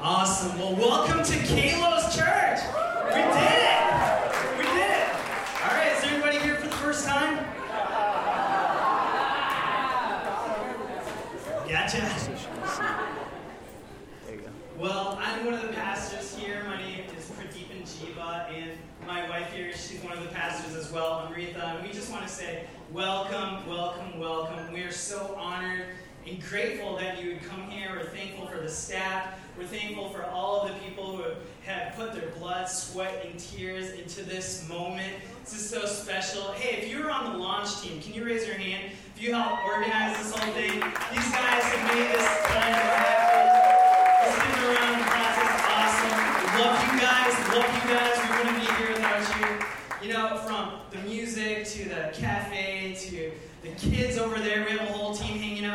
Awesome. Well, welcome to Kalos Church. We did it. We did it. All right. Is everybody here for the first time? Gotcha. There you go. Well, I'm one of the pastors here. My name is Pradeepan Jiva, and my wife here, she's one of the pastors as well, Amrita. And we just want to say welcome, welcome, welcome. We are so honored and grateful that you would come here. We're thankful for the staff. We're thankful for all of the people who have put their blood, sweat, and tears into this moment. This is so special. Hey, if you were on the launch team, can you raise your hand? If you helped organize this whole thing, these guys have made this of happen. Let's give them a round. Love you guys. We Love you guys. We wouldn't be here without you. You know, from the music to the cafe to the kids over there. We have a whole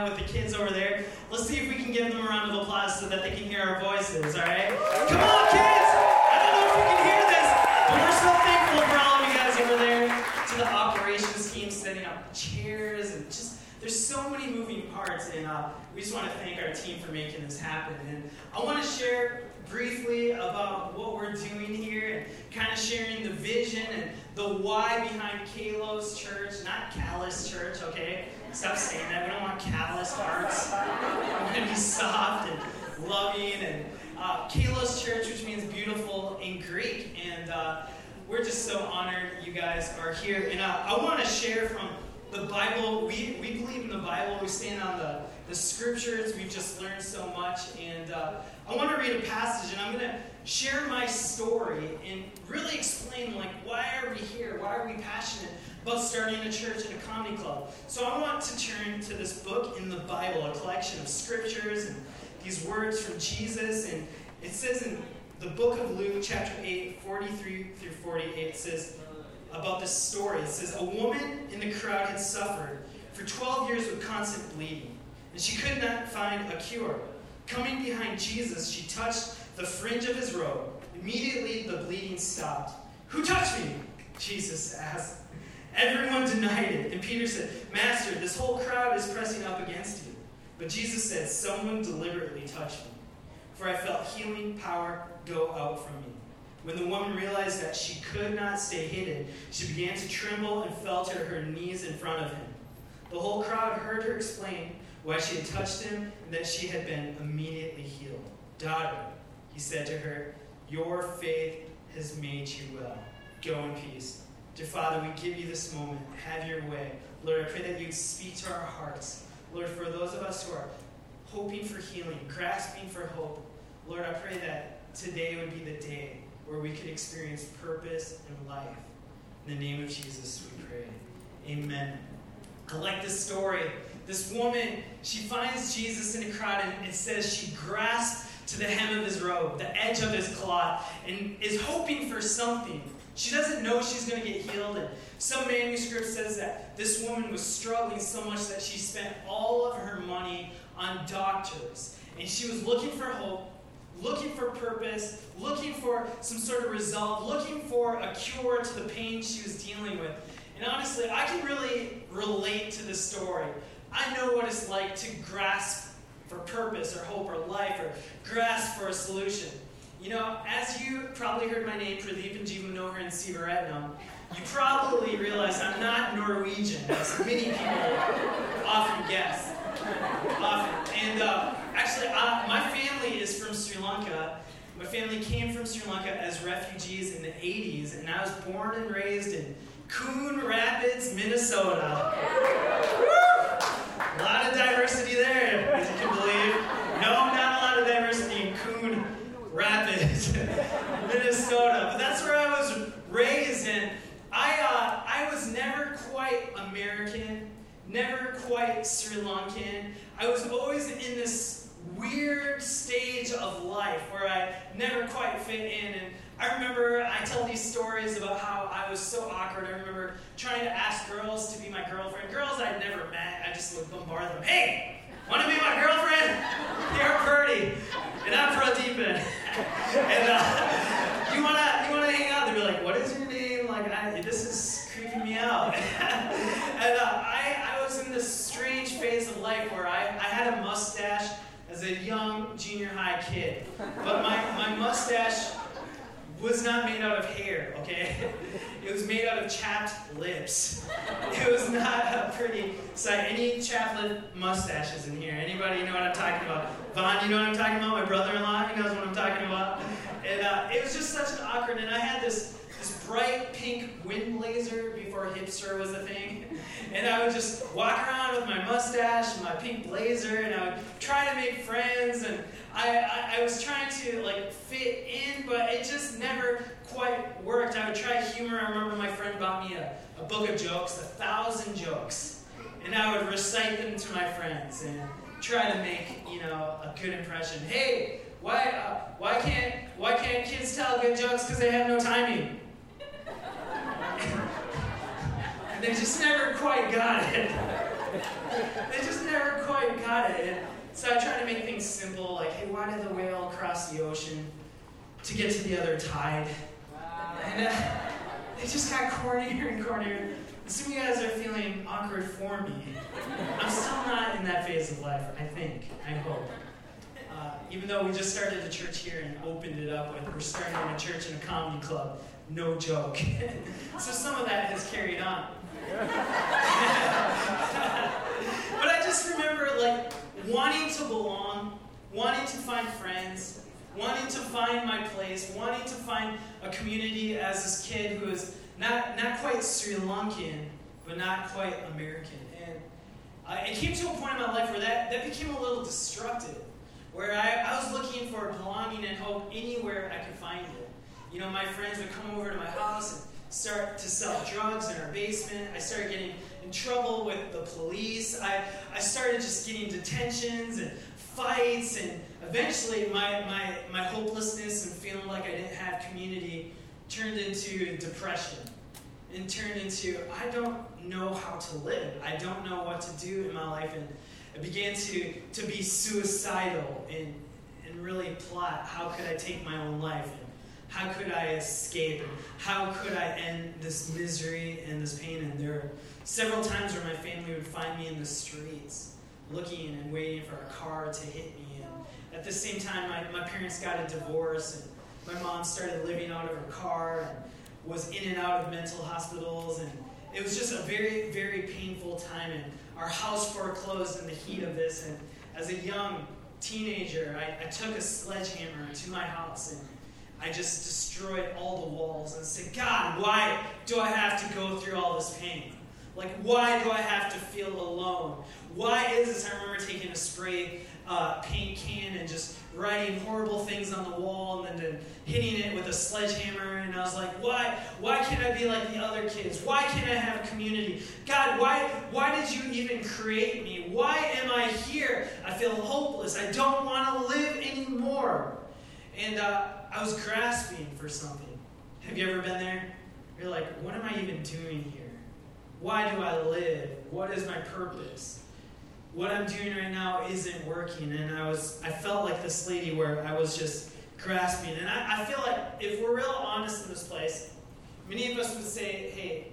with the kids over there. Let's see if we can give them a round of applause so that they can hear our voices, all right? Come on, kids! I don't know if you can hear this, but we're so thankful for all of you guys over there. To the operations team setting up chairs and just there's so many moving parts, and uh, we just want to thank our team for making this happen. And I want to share briefly about what we're doing here and kind of sharing the vision and the why behind Kalos Church, not Callous Church, okay? Stop saying that. We don't want callous hearts. We want to be soft and loving and uh, Kalos Church, which means beautiful in Greek. And uh, we're just so honored you guys are here. And uh, I want to share from the Bible. We, we believe in the Bible. We stand on the, the scriptures. We've just learned so much. And uh, I want to read a passage, and I'm going to share my story and really explain, like, why are we here? Why are we passionate about starting a church and a comedy club? So I want to turn to this book in the Bible, a collection of scriptures and these words from Jesus. And it says in the book of Luke, chapter 8, 43 through 48, it says, about this story. It says, A woman in the crowd had suffered for 12 years with constant bleeding, and she could not find a cure. Coming behind Jesus, she touched the fringe of his robe. Immediately, the bleeding stopped. Who touched me? Jesus asked. Everyone denied it, and Peter said, Master, this whole crowd is pressing up against you. But Jesus said, Someone deliberately touched me, for I felt healing power go out from me. When the woman realized that she could not stay hidden, she began to tremble and fell to her knees in front of him. The whole crowd heard her explain why she had touched him and that she had been immediately healed. Daughter, he said to her, your faith has made you well. Go in peace. Dear Father, we give you this moment. Have your way. Lord, I pray that you'd speak to our hearts. Lord, for those of us who are hoping for healing, grasping for hope, Lord, I pray that today would be the day where we could experience purpose and life. In the name of Jesus, we pray. Amen. I like this story. This woman, she finds Jesus in a crowd and it says she grasps to the hem of his robe, the edge of his cloth, and is hoping for something. She doesn't know she's going to get healed. And some manuscript says that this woman was struggling so much that she spent all of her money on doctors. And she was looking for hope, looking for purpose, looking for some sort of resolve, looking for a cure to the pain she was dealing with. And honestly, I can really relate to this story. I know what it's like to grasp for purpose or hope or life or grasp for a solution. You know, as you probably heard my name, Pradeepan Manohar and Sivaratnam, you probably realize I'm not Norwegian, as many people often guess. Often. And uh, actually, uh, my family is from Sri Lanka. My family came from Sri Lanka as refugees in the 80s, and I was born and raised in Coon Rapids, Minnesota. A lot of diversity there, as you can believe. No, not a lot of diversity in Coon Rapids, Minnesota. But that's where I was raised, and I, uh, I was never quite American, never quite Sri Lankan. I was always in this weird stage of life where I never quite fit in. And I remember I tell these stories about how I was so awkward. I remember trying to ask girls to be my girlfriend. Girls I'd never met, I just would bombard them. Hey, want to be my girlfriend? You're pretty, and I'm Pradeepan. And uh, you wanna you wanna hang out? They'd be like, "What is your name?" Like, I, this is creeping me out. and uh, I I was in this strange phase of life where I I had a mustache as a young junior high kid. But my, my mustache was not made out of hair, okay? It was made out of chapped lips. It was not a pretty sight. Any chapped lip mustaches in here? Anybody you know what I'm talking about? Vaughn, you know what I'm talking about? My brother-in-law, he knows what I'm talking about. And uh, it was just such an awkward, and I had this bright pink wind blazer before hipster was a thing. And I would just walk around with my mustache and my pink blazer, and I would try to make friends. And I, I, I was trying to like fit in, but it just never quite worked. I would try humor. I remember my friend bought me a, a book of jokes, a thousand jokes, and I would recite them to my friends and try to make you know a good impression. Hey, why uh, why can't why can't kids tell good jokes because they have no timing? They just never quite got it. they just never quite got it. And so I tried to make things simple, like, hey, why did the whale cross the ocean to get to the other tide? Wow. And uh, it just got cornier and cornier. Some of you guys are feeling awkward for me. I'm still not in that phase of life, I think. I hope. Uh, even though we just started a church here and opened it up with, we're starting a church and a comedy club. No joke. so some of that has carried on. But I just remember like wanting to belong, wanting to find friends, wanting to find my place, wanting to find a community as this kid who is not, not quite Sri Lankan, but not quite American. And uh, it came to a point in my life where that, that became a little destructive, where I, I was looking for belonging and hope anywhere I could find it. You know, my friends would come over to my house and start to sell drugs in our basement. I started getting in trouble with the police. I, I started just getting detentions and fights, and eventually my, my, my hopelessness and feeling like I didn't have community turned into depression and turned into I don't know how to live. I don't know what to do in my life. And I began to, to be suicidal and, and really plot how could I take my own life. How could I escape? How could I end this misery and this pain? And there were several times where my family would find me in the streets, looking and waiting for a car to hit me. And at the same time, my, my parents got a divorce, and my mom started living out of her car and was in and out of mental hospitals. And it was just a very, very painful time. And our house foreclosed in the heat of this. And as a young teenager, I, I took a sledgehammer to my house and I just destroyed all the walls and said, God, why do I have to go through all this pain? Like, why do I have to feel alone? Why is this? I remember taking a spray uh, paint can and just writing horrible things on the wall and then hitting it with a sledgehammer. And I was like, why? Why can't I be like the other kids? Why can't I have community? God, why? Why did you even create me? Why am I here? I feel hopeless. I don't want to live anymore. And uh, I was grasping for something. Have you ever been there? You're like, what am I even doing here? Why do I live? What is my purpose? What I'm doing right now isn't working. And I was I felt like this lady where I was just grasping. And I, I feel like if we're real honest in this place, many of us would say, hey,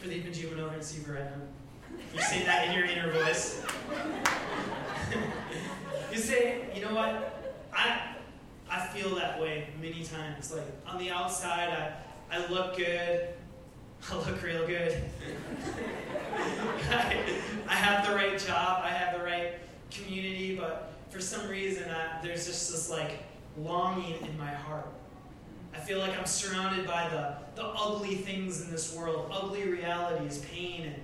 Pradeep and Jeevan over and see right now. You say that in your inner voice. you say, you know what? I I feel that way many times. Like on the outside, I, I look good. I look real good. I, I, have the right job. I have the right community, but for some reason, I, there's just this like longing in my heart. I feel like I'm surrounded by the, the ugly things in this world, ugly realities, pain, and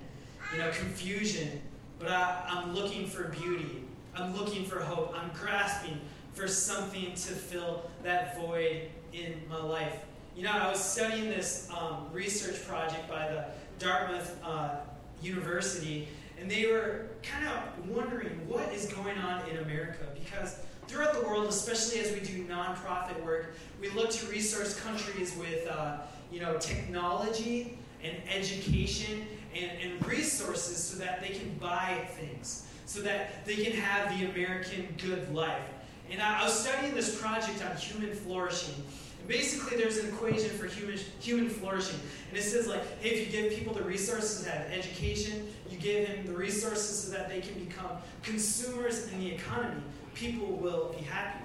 you know confusion. But I, I'm looking for beauty. I'm looking for hope. I'm grasping for something to fill that void in my life. You know, I was studying this um, research project by the Dartmouth uh, University, and they were kind of wondering what is going on in America because throughout the world, especially as we do nonprofit work, we look to resource countries with uh, you know technology and education and, and resources so that they can buy things, so that they can have the American good life. And I, was studying this project on human flourishing. And basically, there's an equation for human, human flourishing. And it says, like, hey, if you give people the resources to have education, you give them the resources so that they can become consumers in the economy. people will be happy?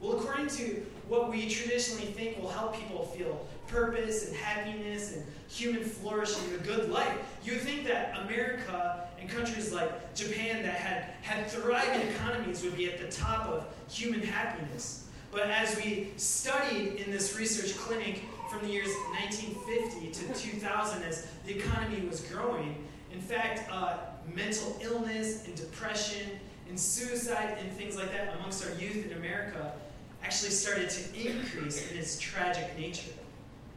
Well, according to what we traditionally think will help people feel purpose and happiness and human flourishing, a good life, you think that America and countries like Japan that had, had thriving economies would be at the top of human happiness. But as we studied in this research clinic from the years 1950 to 2000, as the economy was growing, in fact, uh, mental illness and depression and suicide and things like that amongst our youth in America actually started to increase in its tragic nature.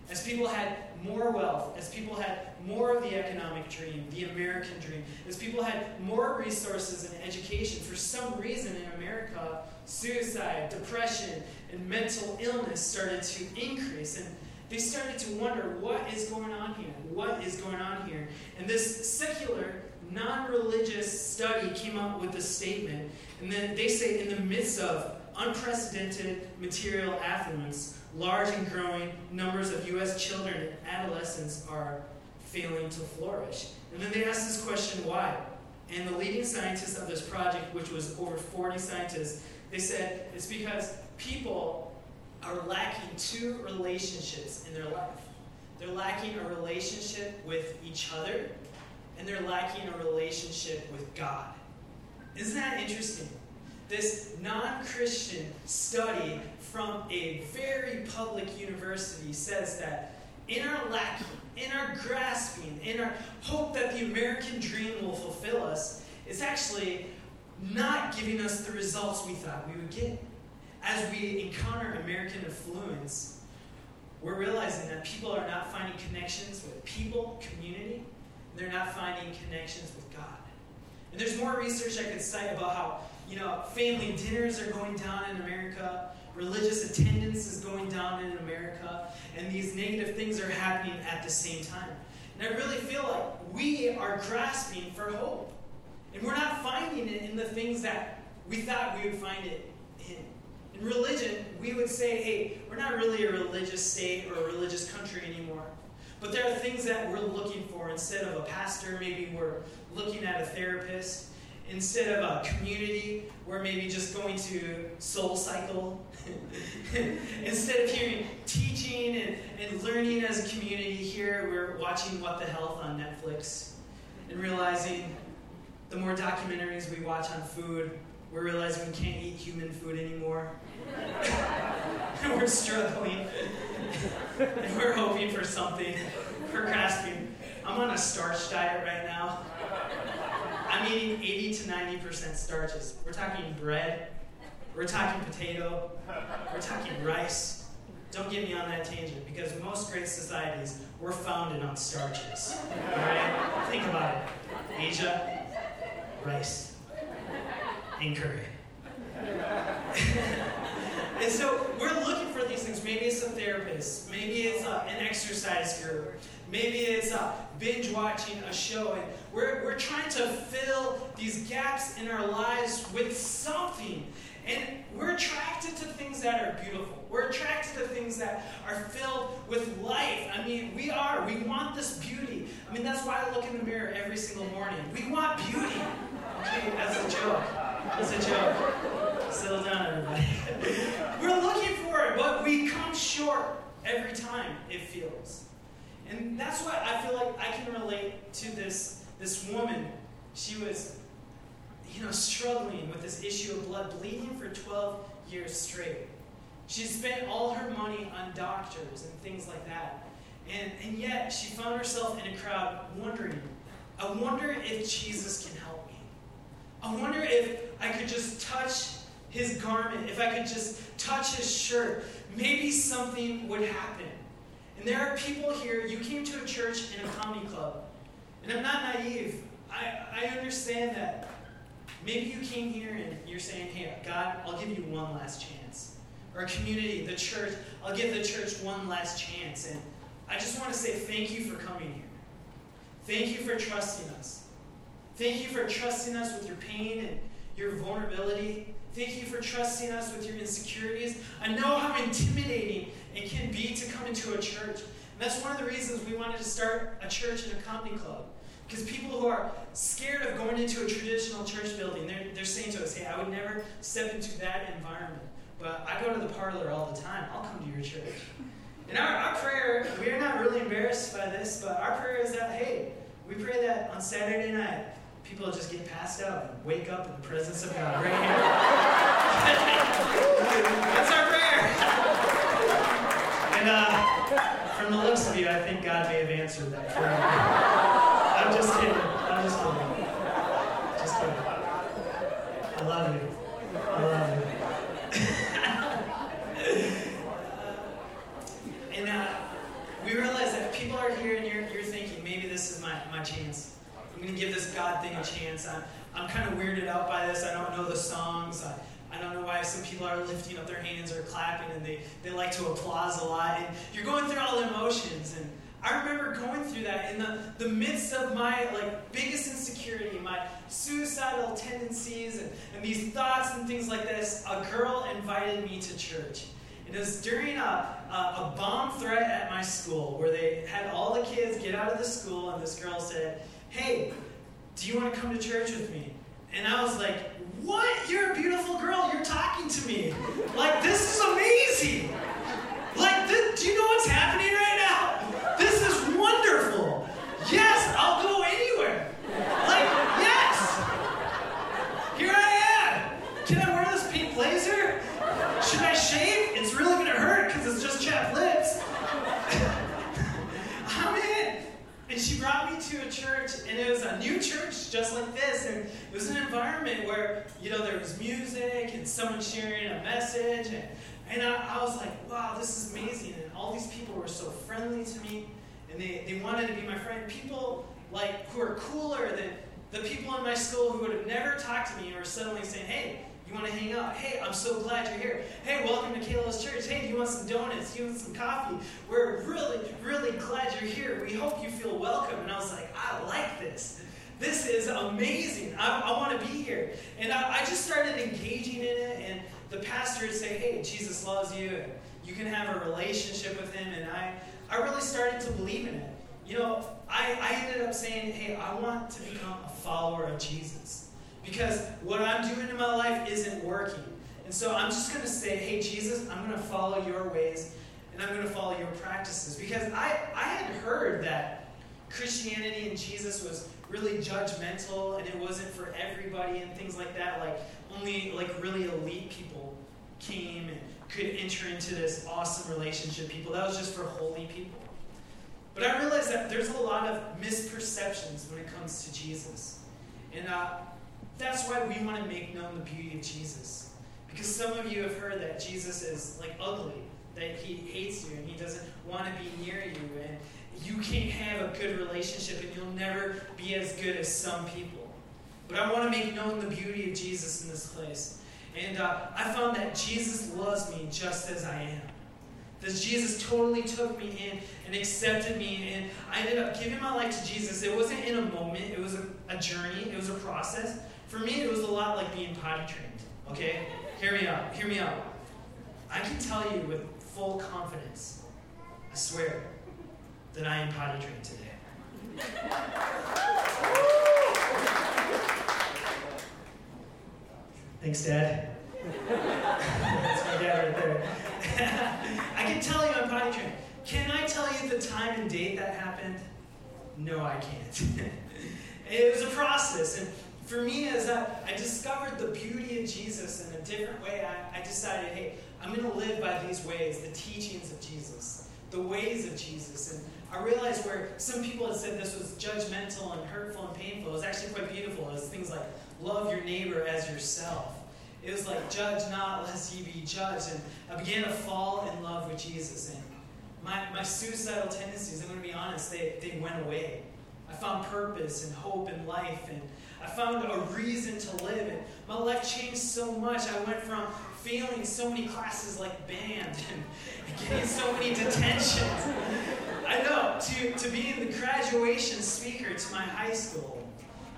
As people had more wealth, as people had more of the economic dream, the American dream, as people had more resources and education, for some reason in America, suicide, depression, and mental illness started to increase. And they started to wonder what is going on here? What is going on here? And this secular, non religious study came up with a statement. And then they say, in the midst of unprecedented material affluence, large and growing numbers of U.S. children and adolescents are failing to flourish. And then they asked this question, why? And the leading scientists of this project, which was over 40 scientists, they said it's because people are lacking two relationships in their life. They're lacking a relationship with each other, and they're lacking a relationship with God. Isn't that interesting? This non Christian study from a very public university says that in our lacking, in our grasping, in our hope that the American dream will fulfill us, it's actually not giving us the results we thought we would get. As we encounter American affluence, we're realizing that people are not finding connections with people, community, they're not finding connections with God. And there's more research I could cite about how you know, family dinners are going down in America, religious attendance is going down in America, and these negative things are happening at the same time. And I really feel like we are grasping for hope. And we're not finding it in the things that we thought we would find it in. In religion, we would say, hey, we're not really a religious state or a religious country anymore. But there are things that we're looking for instead of a pastor, maybe we're looking at a therapist instead of a community, we're maybe just going to soul cycle. instead of hearing teaching and, and learning as a community here, we're watching What the Health on Netflix and realizing the more documentaries we watch on food, we're realizing we can't eat human food anymore. we're struggling. and we're hoping for something. We're grasping. I'm on a starch diet right now. I'm eating 80 to 90% starches. We're talking bread, we're talking potato, we're talking rice. Don't get me on that tangent because most great societies were founded on starches. Alright? Think about it. Asia, rice, and curry. and so we're looking for these things. Maybe it's a therapist, maybe it's a, an exercise group, maybe it's a uh, binge watching a show. And we're, we're trying to fill these gaps in our lives with something. And we're attracted to things that are beautiful. We're attracted to things that are filled with life. I mean, we are. We want this beauty. I mean, that's why I look in the mirror every single morning. We want beauty. Okay, that's a joke. That's a joke. Settle down, everybody. We're looking for it, but we come short every time, it feels. And that's why I feel like I can relate to this, this woman. She was, you know, struggling with this issue of blood, bleeding for 12 years straight. She spent all her money on doctors and things like that. And, and yet she found herself in a crowd wondering, I wonder if Jesus can help me. I wonder if I could just touch his garment, if I could just touch his shirt. Maybe something would happen. And there are people here, you came to a church in a comedy club. And I'm not naive. I, I understand that. Maybe you came here and you're saying, hey, God, I'll give you one last chance. Or community, the church, I'll give the church one last chance. And I just want to say thank you for coming here. Thank you for trusting us. Thank you for trusting us with your pain and your vulnerability. Thank you for trusting us with your insecurities. I know how intimidating it can be to come into a church. And that's one of the reasons we wanted to start a church and a comedy club. Because people who are scared of going into a traditional church building, they're, they're saying to us, hey, I would never step into that environment. But I go to the parlor all the time. I'll come to your church. And our, our prayer, we are not really embarrassed by this, but our prayer is that, hey, we pray that on Saturday night, people just get passed out and wake up in the presence of God right here. That's our prayer. And uh, from the looks of you, I think God may have answered that prayer. I'm just kidding. I'm just kidding. Just kidding. I love you. I love you. and uh, we realize that people are here and you're, you're thinking, maybe this is my, my chance. I'm going to give this God thing a chance. I'm, I'm kind of weirded out by this. I don't know the songs. I, I don't know why some people are lifting up their hands or clapping and they, they like to applause a lot. And you're going through all the emotions. And I remember going through that in the, the midst of my like biggest insecurity, my suicidal tendencies and, and these thoughts and things like this. A girl invited me to church. It was during a, a, a bomb threat at my school where they had all the kids get out of the school, and this girl said, Hey, do you want to come to church with me? And I was like, What? You're a beautiful girl. You're talking to me. Like, this is amazing. Like, this, do you know what's happening right now? This is wonderful. Yes, I'll go anywhere. Like, yes. Here I am. Can I wear this pink blazer? Should I shave? It's really going to hurt because it's just chapped lips. I'm in. And she brought me to a church, and it was a new church just like this. And it was an environment where, you know, there was music and someone sharing a message. And, and I, I was like, wow, this is amazing. And all these people were so friendly to me, and they, they wanted to be my friend. People like who are cooler than the people in my school who would have never talked to me are suddenly saying, hey, you want to hang out? Hey, I'm so glad you're here. Hey, welcome to Kayla's Church. Hey, do you want some donuts? Do you want some coffee? We're really, really glad you're here. We hope you feel welcome. And I was like, I like this. This is amazing. I, I want to be here. And I, I just started engaging in it. And the pastor would say, Hey, Jesus loves you. And you can have a relationship with him. And I, I really started to believe in it. You know, I, I ended up saying, Hey, I want to become a follower of Jesus. Because what I'm doing in my life isn't working. And so I'm just going to say, hey, Jesus, I'm going to follow your ways and I'm going to follow your practices. Because I, I had heard that Christianity and Jesus was really judgmental and it wasn't for everybody and things like that. Like, only like really elite people came and could enter into this awesome relationship. People, that was just for holy people. But I realized that there's a lot of misperceptions when it comes to Jesus. And uh, that's why we want to make known the beauty of Jesus. Because some of you have heard that Jesus is like ugly, that he hates you and he doesn't want to be near you, and you can't have a good relationship and you'll never be as good as some people. But I want to make known the beauty of Jesus in this place. And uh, I found that Jesus loves me just as I am. That Jesus totally took me in and accepted me, and I ended up giving my life to Jesus. It wasn't in a moment, it was a, a journey, it was a process. For me, it was a lot like being potty trained. Okay? Hear me out. Hear me out. I can tell you with full confidence, I swear, that I am potty trained today. Thanks, Dad. That's my dad right there. I can tell you I'm potty trained. Can I tell you the time and date that happened? No, I can't. it was a process. And for me, as I, I discovered the beauty of Jesus in a different way, I, I decided, hey, I'm going to live by these ways, the teachings of Jesus, the ways of Jesus. And I realized where some people had said this was judgmental and hurtful and painful, it was actually quite beautiful. It was things like love your neighbor as yourself. It was like judge not lest ye be judged. And I began to fall in love with Jesus. And my, my suicidal tendencies, I'm going to be honest, they, they went away. I found purpose and hope in life. And I found a reason to live. And my life changed so much. I went from failing so many classes like band and getting so many detentions. I know, to, to being the graduation speaker to my high school.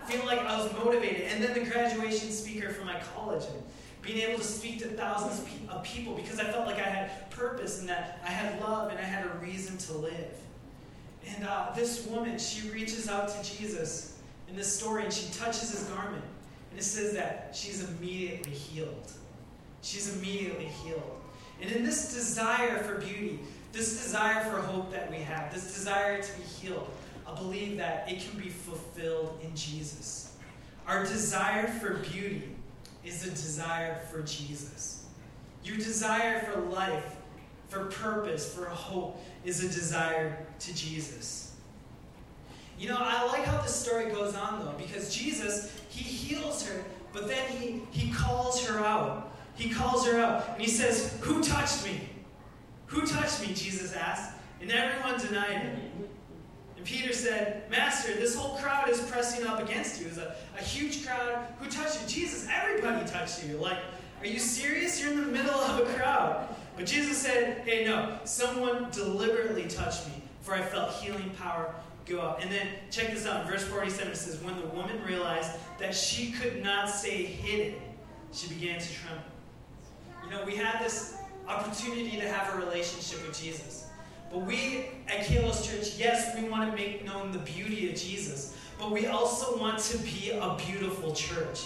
Feeling like I was motivated. And then the graduation speaker for my college. And being able to speak to thousands of people because I felt like I had purpose and that I had love and I had a reason to live. And uh, this woman, she reaches out to Jesus in this story and she touches his garment. And it says that she's immediately healed. She's immediately healed. And in this desire for beauty, this desire for hope that we have, this desire to be healed, I believe that it can be fulfilled in Jesus. Our desire for beauty is a desire for Jesus. Your desire for life, for purpose, for hope is a desire to Jesus. You know, I like how this story goes on though, because Jesus, he heals her, but then he, he calls her out. He calls her out and he says, Who touched me? Who touched me? Jesus asked. And everyone denied him. And Peter said, Master, this whole crowd is pressing up against you. It's a, a huge crowd. Who touched you? Jesus, everybody touched you. Like, are you serious? You're in the middle of a crowd. But Jesus said, Hey, no, someone deliberately touched me, for I felt healing power go out. And then check this out. In verse 47, it says, When the woman realized that she could not stay hidden, she began to tremble. You know, we had this opportunity to have a relationship with Jesus. But we at Kalos Church, yes, we want to make known the beauty of Jesus, but we also want to be a beautiful church.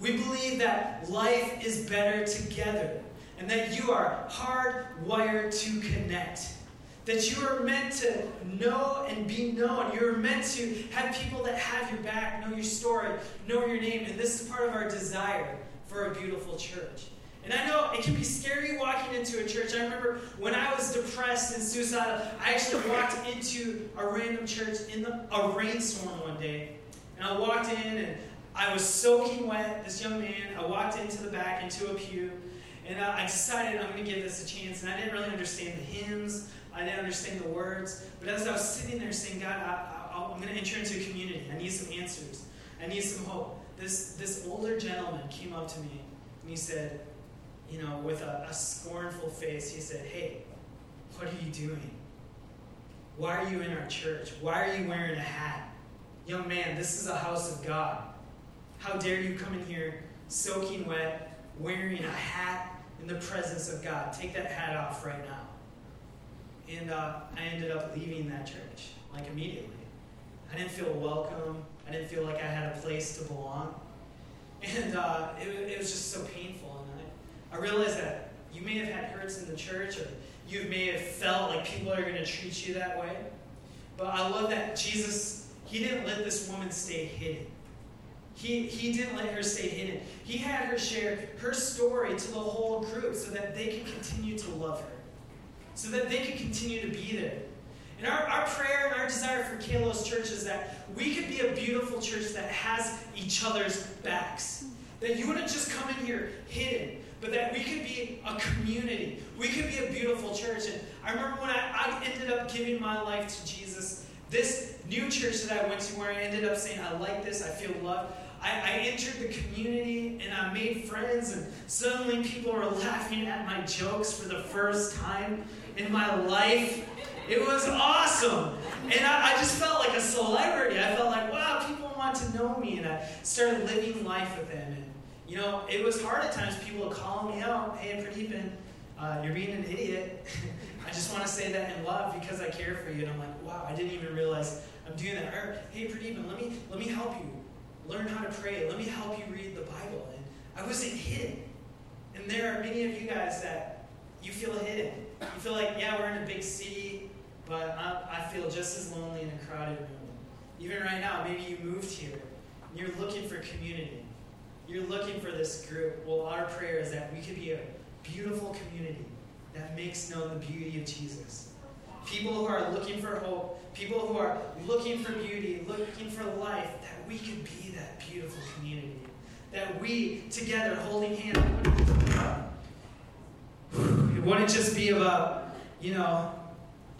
We believe that life is better together and that you are hardwired to connect. That you are meant to know and be known. You're meant to have people that have your back, know your story, know your name. And this is part of our desire for a beautiful church. And I know it can be scary walking into a church. I remember when I was depressed and suicidal, I actually walked into a random church in the, a rainstorm one day. And I walked in and I was soaking wet, this young man. I walked into the back, into a pew, and I decided I'm going to give this a chance. And I didn't really understand the hymns, I didn't understand the words. But as I was sitting there saying, God, I, am going to enter into a community, I need some answers, I need some hope. This, this older gentleman came up to me and he said, you know, with a, a scornful face, he said, Hey, what are you doing? Why are you in our church? Why are you wearing a hat? Young man, this is a house of God. How dare you come in here soaking wet, wearing a hat in the presence of God? Take that hat off right now. And uh, I ended up leaving that church, like immediately. I didn't feel welcome. I didn't feel like I had a place to belong. And uh, it, it was just so painful. And I, I realized that you may have had hurts in the church, or you may have felt like people are going to treat you that way. But I love that Jesus, He didn't let this woman stay hidden. He, he didn't let her stay hidden. He had her share her story to the whole group so that they could continue to love her, so that they could continue to be there. And our, our prayer and our desire for Kalos Church is that we could be a beautiful church that has each other's backs. That you wouldn't just come in here hidden, but that we could be a community. We could be a beautiful church. And I remember when I, I ended up giving my life to Jesus, this new church that I went to where I ended up saying, I like this, I feel loved. I, I entered the community and I made friends, and suddenly people were laughing at my jokes for the first time in my life. It was awesome. And I, I, just felt like a celebrity. I felt like, wow, people want to know me. And I started living life with them. And, you know, it was hard at times, people calling me out, hey, Pradeepan, uh, you're being an idiot. I just want to say that in love because I care for you. And I'm like, wow, I didn't even realize I'm doing that. Or, hey, Pradeepan, let me, let me help you learn how to pray. Let me help you read the Bible. And I wasn't hidden. And there are many of you guys that you feel hidden. You feel like, yeah, we're in a big city, but I, I feel just as lonely in a crowded room. Even right now, maybe you moved here and you're looking for community. You're looking for this group. Well, our prayer is that we could be a beautiful community that makes known the beauty of Jesus. People who are looking for hope, people who are looking for beauty, looking for life, that we could be that beautiful community. That we, together, holding hands, wouldn't just be about, you know,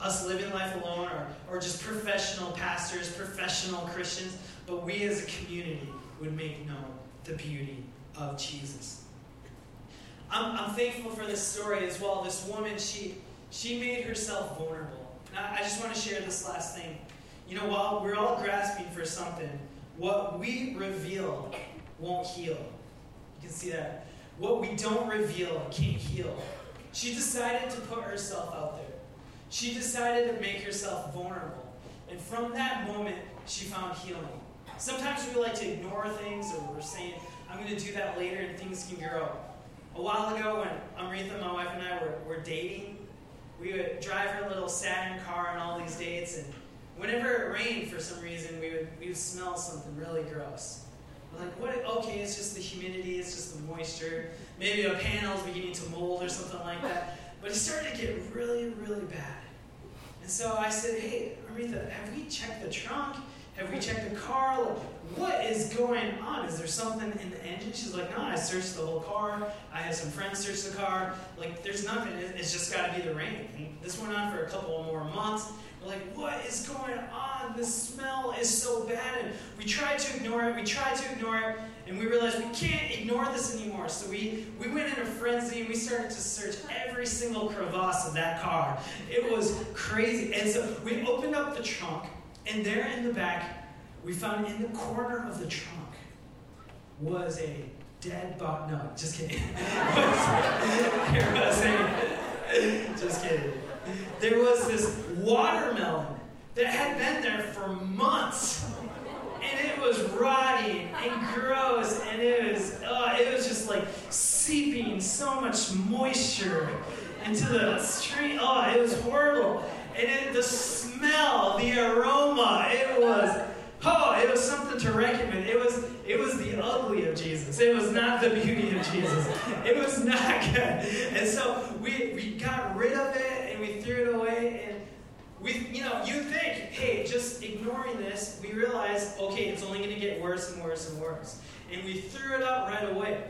us living life alone or, or just professional pastors, professional Christians, but we as a community would make known the beauty of Jesus. I'm, I'm thankful for this story as well. This woman, she, she made herself vulnerable. Now, I just want to share this last thing. You know, while we're all grasping for something, what we reveal won't heal. You can see that. What we don't reveal can't heal. She decided to put herself out there. She decided to make herself vulnerable. And from that moment, she found healing. sometimes we like to ignore things or we're saying, I'm going to do that later and things can grow. A while ago, when Amrita, my wife, and I were, were dating, we would drive her little Saturn car on all these dates, and whenever it rained for some reason, we would, we would smell something really gross. We're like, what? Okay, it's just the humidity, it's just the moisture. Maybe a panel panel's beginning to mold or something like that. But it started to get really, really bad. And so I said, hey, Amrita, have we checked the trunk? Have we checked the car? Like, what is going on? Is there something in the engine? She's like, no, I searched the whole car. I had some friends search the car. Like, there's nothing. It's just got to be the rain. And this went on for a couple more months. We're like, what is going on? The smell is so bad. And we tried to ignore it. We tried to ignore it. And we realized we can't ignore this anymore. So we, we went in a frenzy and we started to search every single crevasse of that car. It was crazy. And so we opened up the trunk, and there in the back, we found in the corner of the trunk was a dead body. No, just kidding. there was a, just kidding. There was this watermelon that had been there for months and it was rotting and gross, and it was uh, it was just like seeping so much moisture into the street. Oh, it was horrible, and it, the smell, the aroma, it was oh, it was something to with. It was it was the ugly of Jesus. It was not the beauty of Jesus. It was not good, and so we we got rid of it and we threw it away and we, you know, you think, hey, just ignoring this, we realize, okay, it's only going to get worse and worse and worse. And we threw it out right away.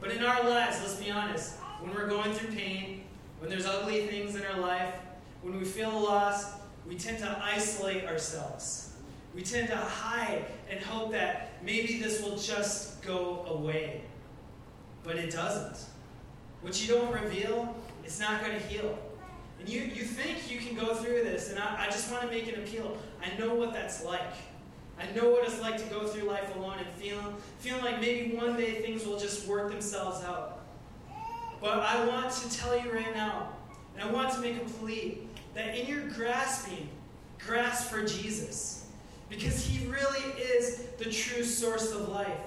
But in our lives, let's be honest, when we're going through pain, when there's ugly things in our life, when we feel lost, we tend to isolate ourselves. We tend to hide and hope that maybe this will just go away. But it doesn't. What you don't reveal, it's not going to heal. And you, you think you can go through this, and I, I just want to make an appeal. I know what that's like. I know what it's like to go through life alone and feeling, feeling like maybe one day things will just work themselves out. But I want to tell you right now, and I want to make a plea, that in your grasping, grasp for Jesus. Because he really is the true source of life.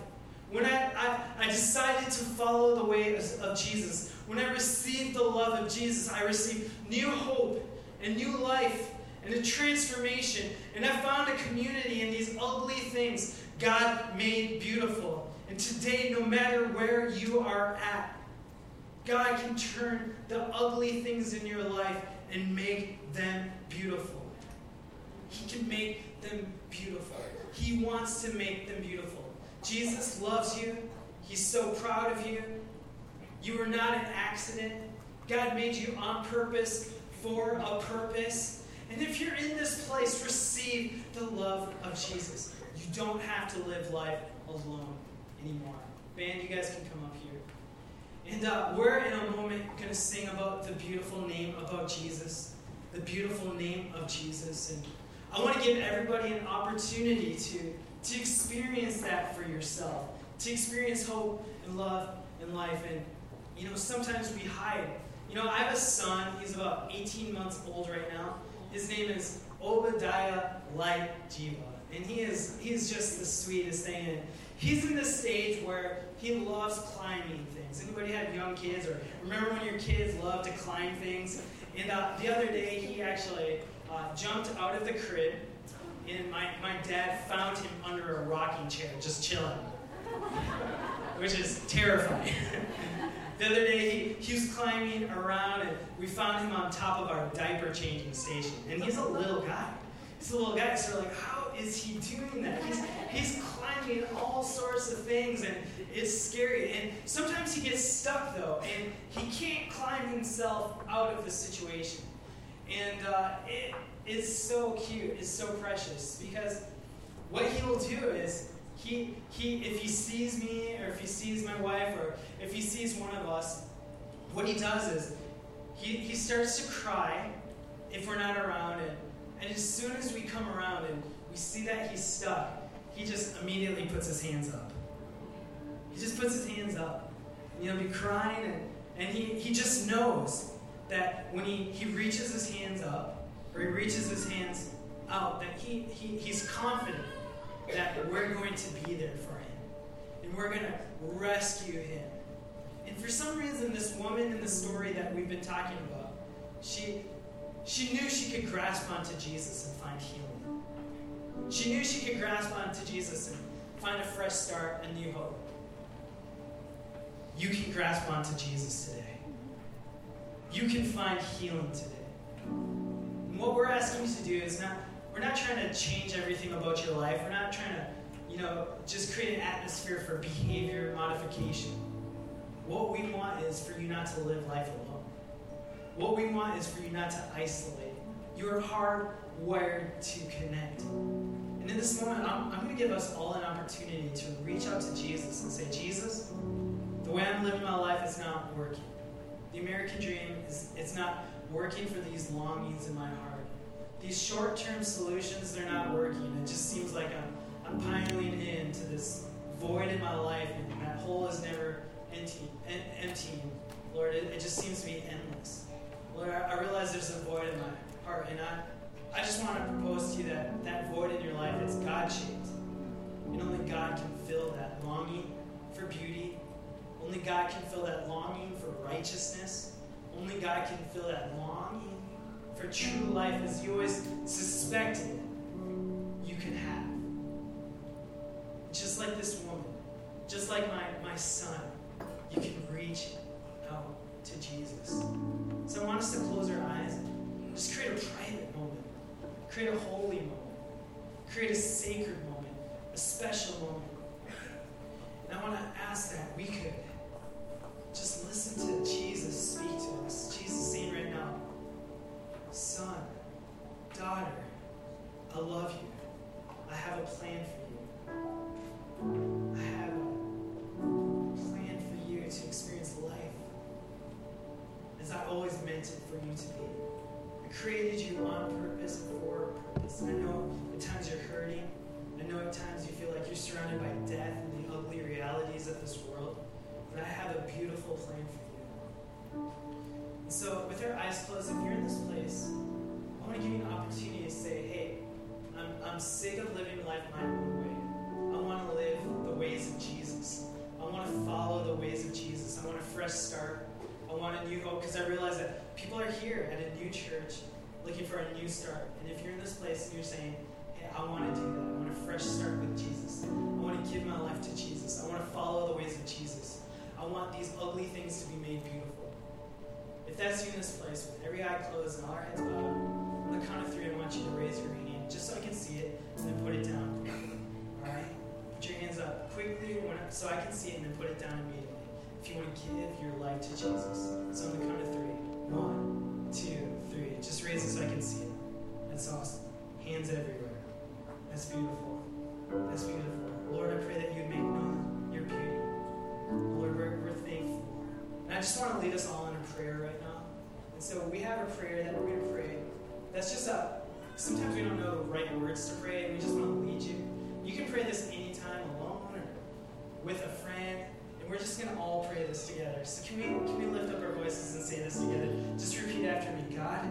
When I, I, I decided to follow the way of, of Jesus, when I received the love of Jesus, I received new hope and new life and a transformation. And I found a community in these ugly things God made beautiful. And today, no matter where you are at, God can turn the ugly things in your life and make them beautiful. He can make them beautiful. He wants to make them beautiful. Jesus loves you. He's so proud of you. You are not an accident. God made you on purpose for a purpose. And if you're in this place, receive the love of Jesus. You don't have to live life alone anymore. Band, you guys can come up here. And uh, we're in a moment going to sing about the beautiful name about Jesus, the beautiful name of Jesus. And I want to give everybody an opportunity to, to experience that for yourself, to experience hope and love and life. And you know, sometimes we hide. You know, I have a son, he's about 18 months old right now. His name is Obadiah Light Jiva. And he is he's just the sweetest thing. And he's in this stage where he loves climbing things. Anybody have young kids or remember when your kids love to climb things? And uh, the other day he actually uh, jumped out of the crib and my, my dad found him under a rocking chair, just chilling. Which is terrifying. The other day, he, he was climbing around, and we found him on top of our diaper changing station. And he's a little guy. He's a little guy, so we're like, how is he doing that? He's, he's climbing all sorts of things, and it's scary. And sometimes he gets stuck, though, and he can't climb himself out of the situation. And uh, it is so cute, it's so precious, because what he will do is he, he, if he sees me, or if he sees my wife, or if he sees one of us, what he does is he, he starts to cry if we're not around. And, and as soon as we come around and we see that he's stuck, he just immediately puts his hands up. He just puts his hands up. And he'll be crying, and, and he, he just knows that when he, he reaches his hands up, or he reaches his hands out, that he, he, he's confident that we're going to be there for him. And we're going to rescue him. And for some reason, this woman in the story that we've been talking about, she, she knew she could grasp onto Jesus and find healing. She knew she could grasp onto Jesus and find a fresh start, a new hope. You can grasp onto Jesus today. You can find healing today. And what we're asking you to do is not, we're not trying to change everything about your life. We're not trying to, you know, just create an atmosphere for behavior modification. What we want is for you not to live life alone. What we want is for you not to isolate. You are hardwired to connect. And in this moment, I'm, I'm going to give us all an opportunity to reach out to Jesus and say, Jesus, the way I'm living my life is not working. The American dream is it's not working for these longings in my heart. These short-term solutions, they're not working. It just seems like I'm, I'm piling into this void in my life, and that hole is never empty, emptying. Lord, it, it just seems to be endless. Lord, I, I realize there's a void in my heart, and I, I just want to propose to you that that void in your life is God-shaped. And only God can fill that longing for beauty, only God can fill that longing for righteousness. Only God can fill that longing for true life as you always suspected you can have. Just like this woman, just like my, my son, you can reach out to Jesus. So I want us to close our eyes and just create a private moment, create a holy moment, create a sacred moment, a special moment. And I want to ask that we could just listen to Jesus speak to us. Jesus saying right now, Son, daughter, I love you. I have a plan for you. I have a plan for you to experience life as I always meant it for you to be. I created you on purpose for a purpose. I know at times you're hurting. I know at times you feel like you're surrounded by death and the ugly realities of this world. But I have a beautiful plan for you. So, with our eyes closed, if you're in this place, I want to give you an opportunity to say, hey, I'm, I'm sick of living life my own way. I want to live the ways of Jesus. I want to follow the ways of Jesus. I want a fresh start. I want a new hope because I realize that people are here at a new church looking for a new start. And if you're in this place and you're saying, hey, I want to do that, I want a fresh start with Jesus. I want to give my life to Jesus. I want to follow the ways of Jesus. I want these ugly things to be made beautiful. If that's you in this place, with every eye closed and all our heads bowed, on the count of three, I want you to raise your hand just so I can see it, and then put it down. All right? Put your hands up quickly so I can see it, and then put it down immediately. If you want to give your life to Jesus. So on the count of three. One, two, three. Just raise it so I can see it. That's awesome. Hands everywhere. That's beautiful. That's beautiful. Lord, I pray that you would make known your beauty. Lord, we're, we're thankful. And I just want to lead us all prayer right now. And so we have a prayer that we're going to pray. That's just a, sometimes we don't know the right words to pray, and we just want to lead you. You can pray this anytime alone or with a friend, and we're just going to all pray this together. So can we, can we lift up our voices and say this together? Just repeat after me. God,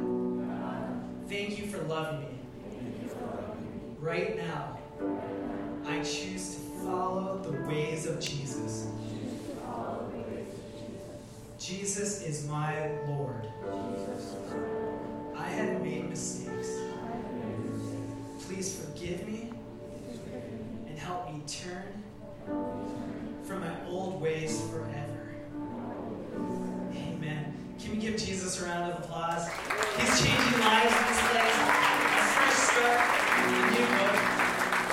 thank you for loving me. Right now, I choose to follow the ways of Jesus. Jesus is my Lord. I have made mistakes. Please forgive me and help me turn from my old ways forever. Amen. Can we give Jesus a round of applause? He's changing lives in this place. A fresh start, a new hope.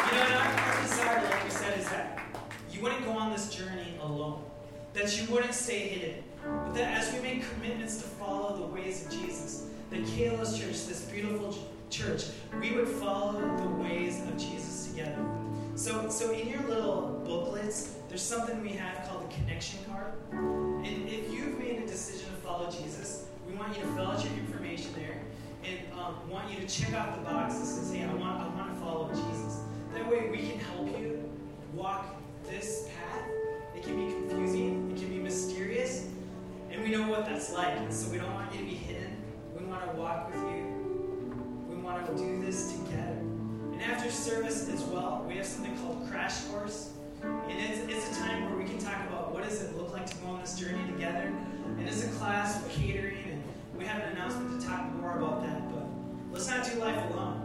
You know, our, our desire, like we said, is that you wouldn't go on this journey alone. That you wouldn't stay hidden. But that as we make commitments to follow the ways of Jesus, the Kalos Church, this beautiful church, we would follow the ways of Jesus together. So, so in your little booklets, there's something we have called the connection card. And if you've made a decision to follow Jesus, we want you to fill out your information there and um, want you to check off the boxes and say, I want, I want to follow Jesus. That way we can help you walk this path. That's like. And so we don't want you to be hidden. We want to walk with you. We want to do this together. And after service as well, we have something called Crash Course. And it's, it's a time where we can talk about what does it look like to go on this journey together. And it's a class with catering, and we have an announcement to talk more about that. But let's not do life alone.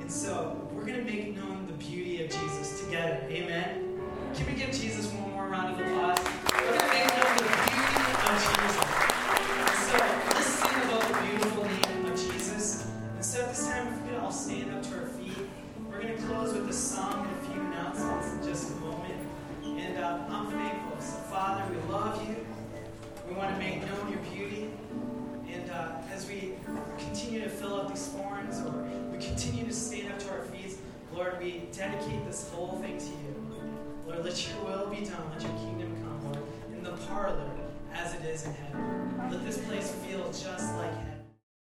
And so we're going to make known the beauty of Jesus together. Amen. Can we give Jesus one more round of applause?